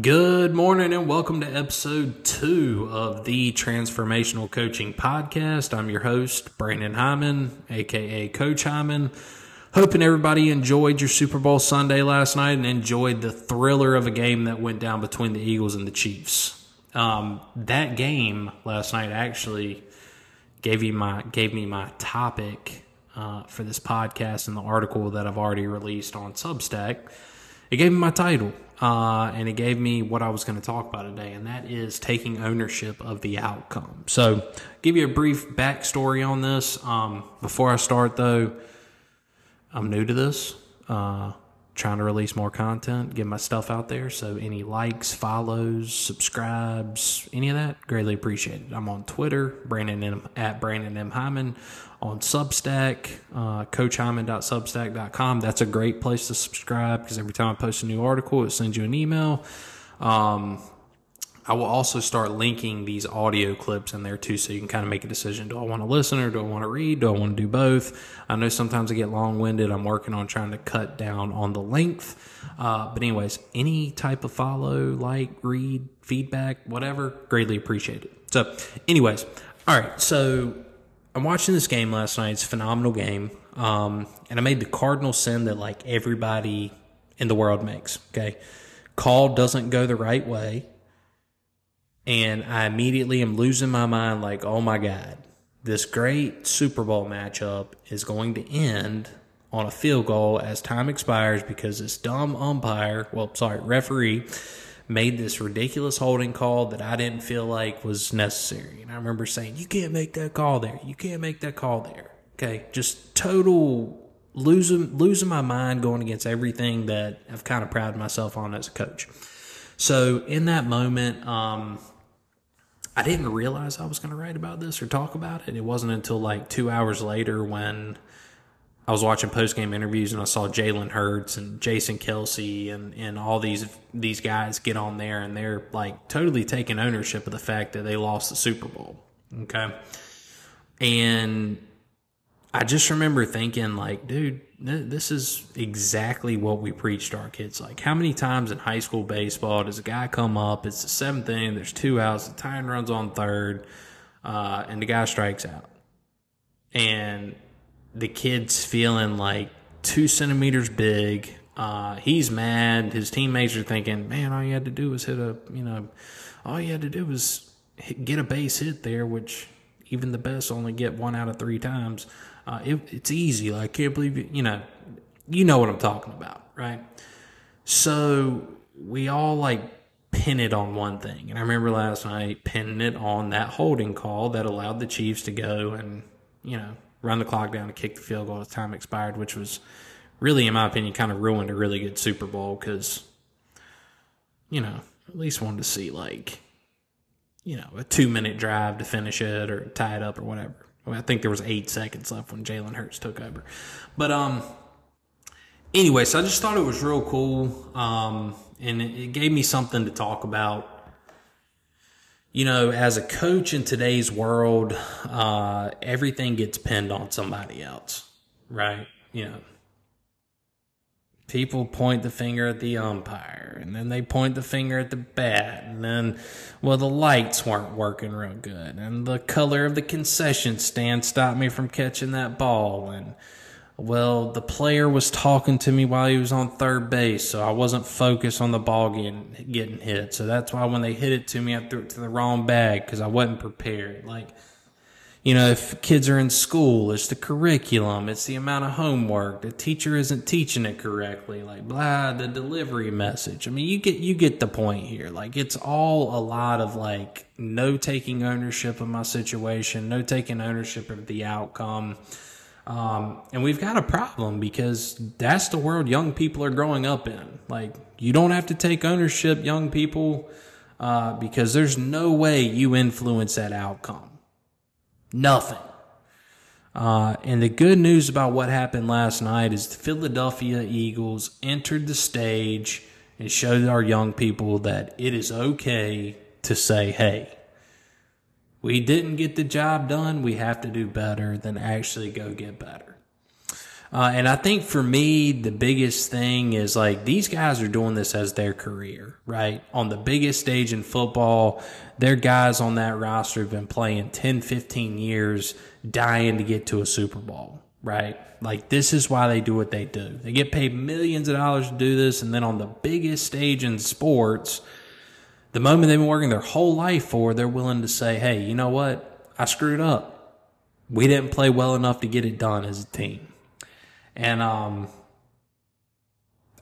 Good morning and welcome to episode two of the Transformational Coaching Podcast. I'm your host, Brandon Hyman, aka Coach Hyman. Hoping everybody enjoyed your Super Bowl Sunday last night and enjoyed the thriller of a game that went down between the Eagles and the Chiefs. Um, that game last night actually gave you my gave me my topic uh, for this podcast and the article that I've already released on Substack. It gave me my title, uh, and it gave me what I was going to talk about today, and that is taking ownership of the outcome. So, give you a brief backstory on this. Um, before I start, though, I'm new to this. Uh, trying to release more content, get my stuff out there. So any likes, follows, subscribes, any of that, greatly appreciated. I'm on Twitter, Brandon M, at Brandon M Hyman, on Substack, uh, CoachHyman.substack.com. That's a great place to subscribe because every time I post a new article, it sends you an email. Um, I will also start linking these audio clips in there too, so you can kind of make a decision. Do I want to listen or do I want to read? Do I want to do both? I know sometimes I get long winded. I'm working on trying to cut down on the length. Uh, but, anyways, any type of follow, like, read, feedback, whatever, greatly appreciated. So, anyways, all right. So, I'm watching this game last night. It's a phenomenal game. Um, and I made the cardinal sin that like everybody in the world makes. Okay. Call doesn't go the right way and I immediately am losing my mind like, oh my God, this great Super Bowl matchup is going to end on a field goal as time expires because this dumb umpire, well, sorry, referee, made this ridiculous holding call that I didn't feel like was necessary. And I remember saying, you can't make that call there. You can't make that call there. Okay. Just total losing, losing my mind going against everything that I've kind of prided myself on as a coach. So in that moment, um, I didn't realize I was going to write about this or talk about it. It wasn't until like two hours later when I was watching post game interviews and I saw Jalen Hurts and Jason Kelce and, and all these these guys get on there and they're like totally taking ownership of the fact that they lost the Super Bowl. Okay. And I just remember thinking, like, dude, this is exactly what we preach to our kids. Like, how many times in high school baseball does a guy come up? It's the seventh inning, there's two outs, the time runs on third, uh, and the guy strikes out. And the kid's feeling like two centimeters big. Uh, he's mad. His teammates are thinking, man, all you had to do was hit a, you know, all you had to do was hit, get a base hit there, which even the best only get one out of three times. Uh, it, it's easy. Like, I can't believe you, you know, you know what I'm talking about, right? So we all like pin it on one thing. And I remember last night pinning it on that holding call that allowed the Chiefs to go and, you know, run the clock down to kick the field goal as time expired, which was really, in my opinion, kind of ruined a really good Super Bowl because, you know, at least wanted to see like, you know, a two minute drive to finish it or tie it up or whatever. I think there was eight seconds left when Jalen Hurts took over. But um, anyway, so I just thought it was real cool, um, and it, it gave me something to talk about. You know, as a coach in today's world, uh, everything gets pinned on somebody else, right? You know, people point the finger at the umpire and then they point the finger at the bat and then well the lights weren't working real good and the color of the concession stand stopped me from catching that ball and well the player was talking to me while he was on third base so i wasn't focused on the ball getting getting hit. So that's why when they hit it to me i threw it to the wrong bag because i wasn't prepared. Like you know, if kids are in school, it's the curriculum, it's the amount of homework, the teacher isn't teaching it correctly, like blah, the delivery message. I mean, you get you get the point here. Like it's all a lot of like no taking ownership of my situation, no taking ownership of the outcome. Um, and we've got a problem because that's the world young people are growing up in. Like you don't have to take ownership, young people, uh, because there's no way you influence that outcome Nothing. Uh, and the good news about what happened last night is the Philadelphia Eagles entered the stage and showed our young people that it is okay to say, hey, we didn't get the job done. We have to do better than actually go get better. Uh, and I think for me, the biggest thing is like these guys are doing this as their career, right? On the biggest stage in football, their guys on that roster have been playing 10, 15 years, dying to get to a Super Bowl, right? Like this is why they do what they do. They get paid millions of dollars to do this. And then on the biggest stage in sports, the moment they've been working their whole life for, they're willing to say, hey, you know what? I screwed up. We didn't play well enough to get it done as a team. And um,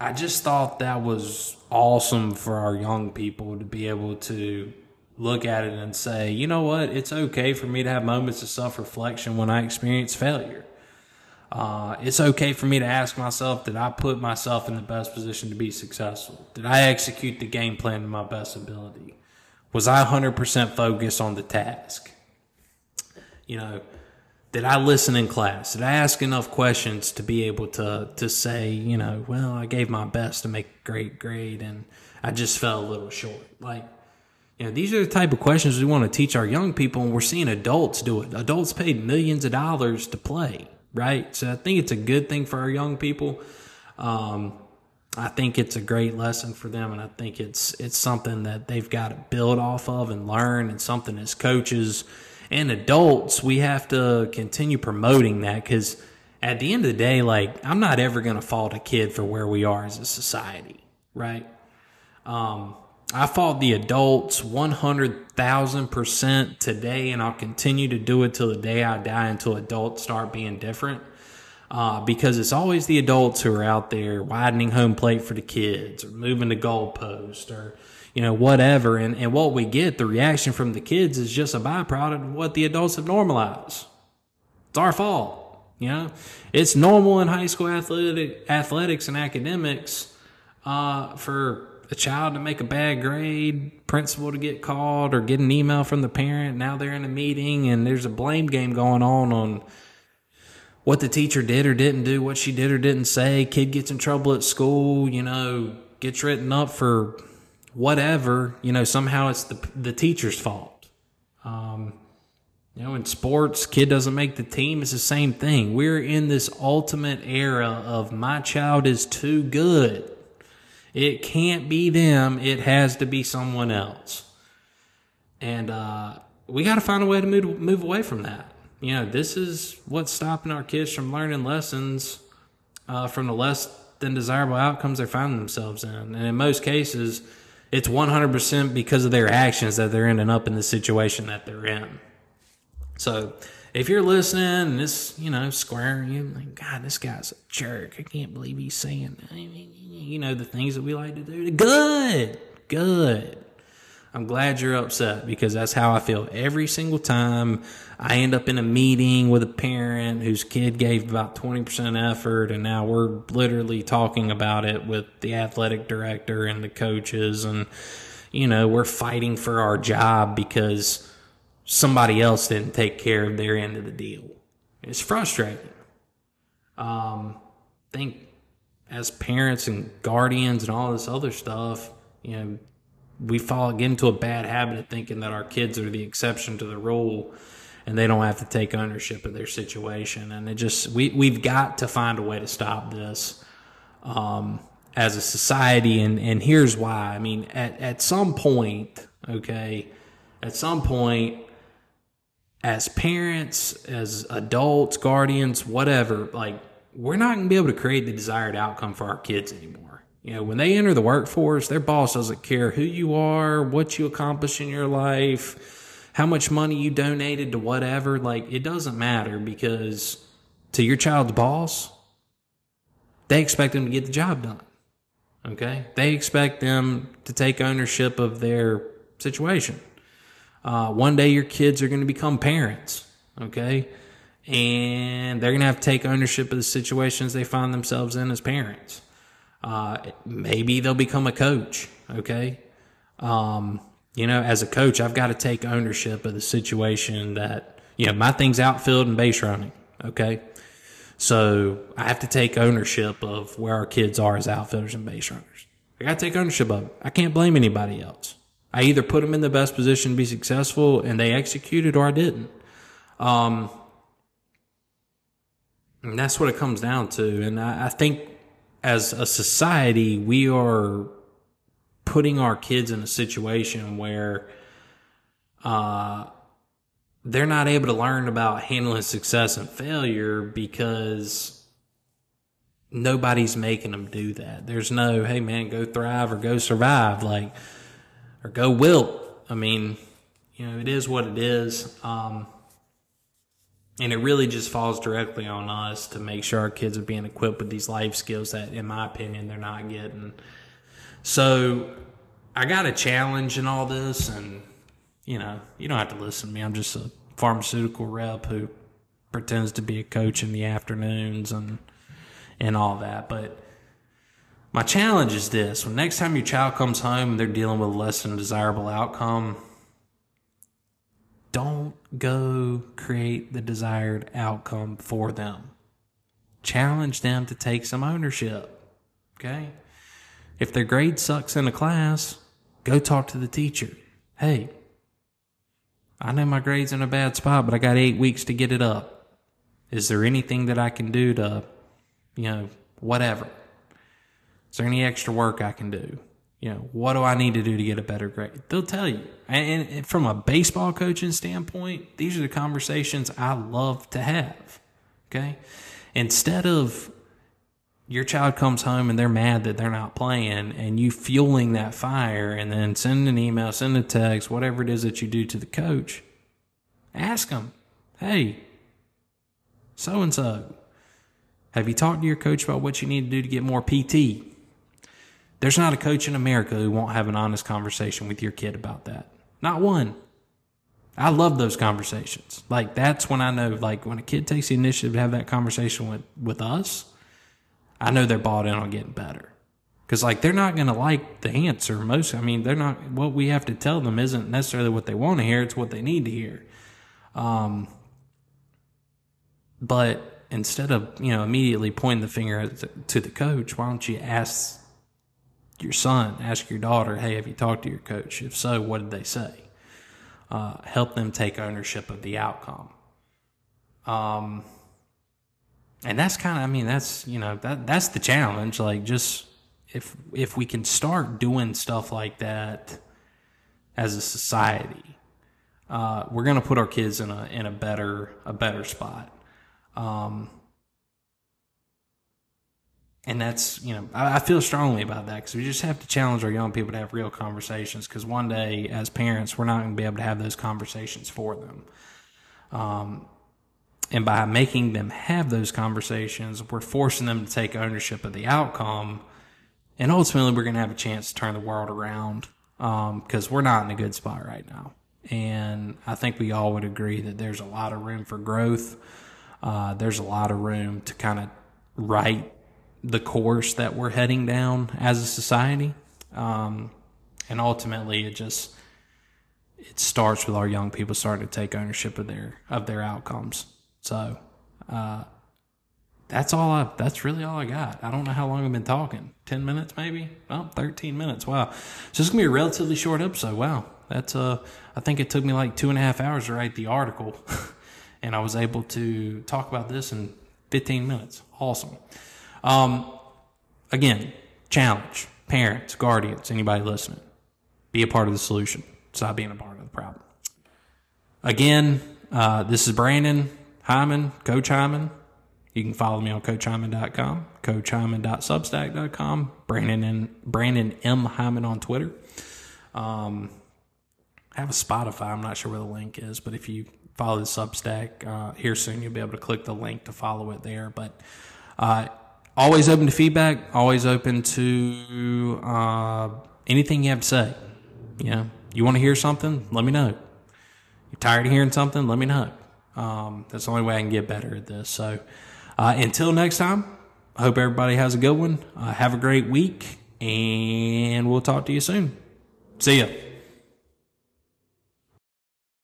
I just thought that was awesome for our young people to be able to look at it and say, you know what, it's okay for me to have moments of self reflection when I experience failure. Uh, it's okay for me to ask myself, did I put myself in the best position to be successful? Did I execute the game plan to my best ability? Was I 100% focused on the task? You know, did I listen in class? Did I ask enough questions to be able to to say, you know, well, I gave my best to make a great grade and I just fell a little short. Like, you know, these are the type of questions we want to teach our young people, and we're seeing adults do it. Adults paid millions of dollars to play, right? So I think it's a good thing for our young people. Um, I think it's a great lesson for them, and I think it's it's something that they've got to build off of and learn, and something as coaches and adults, we have to continue promoting that because at the end of the day, like, I'm not ever going to fault a kid for where we are as a society, right? Um, I fault the adults 100,000% today, and I'll continue to do it till the day I die until adults start being different. Uh, because it's always the adults who are out there widening home plate for the kids or moving the goalpost or you know, whatever. And, and what we get, the reaction from the kids is just a byproduct of what the adults have normalized. It's our fault. You know, it's normal in high school athletic, athletics and academics uh, for a child to make a bad grade, principal to get called, or get an email from the parent. Now they're in a meeting and there's a blame game going on on what the teacher did or didn't do, what she did or didn't say. Kid gets in trouble at school, you know, gets written up for whatever, you know, somehow it's the, the teacher's fault. Um, you know, in sports, kid doesn't make the team. It's the same thing. We're in this ultimate era of my child is too good. It can't be them. It has to be someone else. And, uh, we got to find a way to move, move away from that. You know, this is what's stopping our kids from learning lessons, uh, from the less than desirable outcomes they're finding themselves in. And in most cases, it's 100% because of their actions that they're ending up in the situation that they're in. So if you're listening and this, you know, squaring you, like, God, this guy's a jerk. I can't believe he's saying, you know, the things that we like to do. Good, good. I'm glad you're upset because that's how I feel every single time I end up in a meeting with a parent whose kid gave about 20% effort and now we're literally talking about it with the athletic director and the coaches and you know, we're fighting for our job because somebody else didn't take care of their end of the deal. It's frustrating. Um, think as parents and guardians and all this other stuff, you know, we fall into a bad habit of thinking that our kids are the exception to the rule and they don't have to take ownership of their situation. And it just we we've got to find a way to stop this um, as a society. And and here's why. I mean at at some point okay at some point as parents as adults guardians whatever like we're not going to be able to create the desired outcome for our kids anymore you know, when they enter the workforce, their boss doesn't care who you are, what you accomplish in your life, how much money you donated to whatever. Like, it doesn't matter because to your child's boss, they expect them to get the job done. Okay? They expect them to take ownership of their situation. Uh, one day your kids are going to become parents. Okay? And they're going to have to take ownership of the situations they find themselves in as parents. Uh, maybe they'll become a coach. Okay. Um, you know, as a coach, I've got to take ownership of the situation that, you know, my thing's outfield and base running. Okay. So I have to take ownership of where our kids are as outfielders and base runners. I got to take ownership of it. I can't blame anybody else. I either put them in the best position to be successful and they executed or I didn't. Um, And that's what it comes down to. And I, I think as a society, we are putting our kids in a situation where uh, they're not able to learn about handling success and failure because nobody's making them do that. There's no, hey man, go thrive or go survive, like, or go wilt. I mean, you know, it is what it is. Um, and it really just falls directly on us to make sure our kids are being equipped with these life skills that, in my opinion, they're not getting. So I got a challenge in all this, and you know, you don't have to listen to me. I'm just a pharmaceutical rep who pretends to be a coach in the afternoons and and all that. But my challenge is this: when next time your child comes home and they're dealing with less than desirable outcome, don't go create the desired outcome for them. Challenge them to take some ownership. Okay? If their grade sucks in a class, go talk to the teacher. Hey, I know my grade's in a bad spot, but I got eight weeks to get it up. Is there anything that I can do to, you know, whatever? Is there any extra work I can do? You know, what do I need to do to get a better grade? They'll tell you. And, from a baseball coaching standpoint, these are the conversations I love to have. Okay. Instead of your child comes home and they're mad that they're not playing and you fueling that fire and then send an email, send a text, whatever it is that you do to the coach, ask them, hey, so and so, have you talked to your coach about what you need to do to get more PT? There's not a coach in America who won't have an honest conversation with your kid about that. Not one. I love those conversations. Like that's when I know, like when a kid takes the initiative to have that conversation with, with us, I know they're bought in on getting better. Cause like they're not going to like the answer. Most, I mean, they're not, what we have to tell them isn't necessarily what they want to hear. It's what they need to hear. Um, but instead of, you know, immediately pointing the finger to the coach, why don't you ask your son, ask your daughter, hey, have you talked to your coach? If so, what did they say? Uh, help them take ownership of the outcome. Um, and that's kind of i mean that's you know that that's the challenge like just if if we can start doing stuff like that as a society uh, we're going to put our kids in a in a better a better spot um, and that's you know I, I feel strongly about that because we just have to challenge our young people to have real conversations because one day as parents we're not going to be able to have those conversations for them um, and by making them have those conversations, we're forcing them to take ownership of the outcome. And ultimately, we're going to have a chance to turn the world around because um, we're not in a good spot right now. And I think we all would agree that there's a lot of room for growth. Uh, there's a lot of room to kind of right the course that we're heading down as a society. Um, and ultimately, it just it starts with our young people starting to take ownership of their of their outcomes. So, uh, that's all I, that's really all I got. I don't know how long I've been talking. 10 minutes maybe? Oh, 13 minutes. Wow. So going to be a relatively short episode. Wow. That's, uh, I think it took me like two and a half hours to write the article and I was able to talk about this in 15 minutes. Awesome. Um, again, challenge parents, guardians, anybody listening, be a part of the solution. Stop being a part of the problem. Again, uh, this is Brandon. Hyman, Coach Hyman. You can follow me on CoachHyman.com, CoachHyman.substack.com, Brandon and Brandon M Hyman on Twitter. Um, I have a Spotify. I'm not sure where the link is, but if you follow the Substack uh, here soon, you'll be able to click the link to follow it there. But uh, always open to feedback. Always open to uh, anything you have to say. You know, you want to hear something? Let me know. You're tired of hearing something? Let me know. Um, that's the only way I can get better at this. So uh, until next time, I hope everybody has a good one. Uh, have a great week, and we'll talk to you soon. See ya.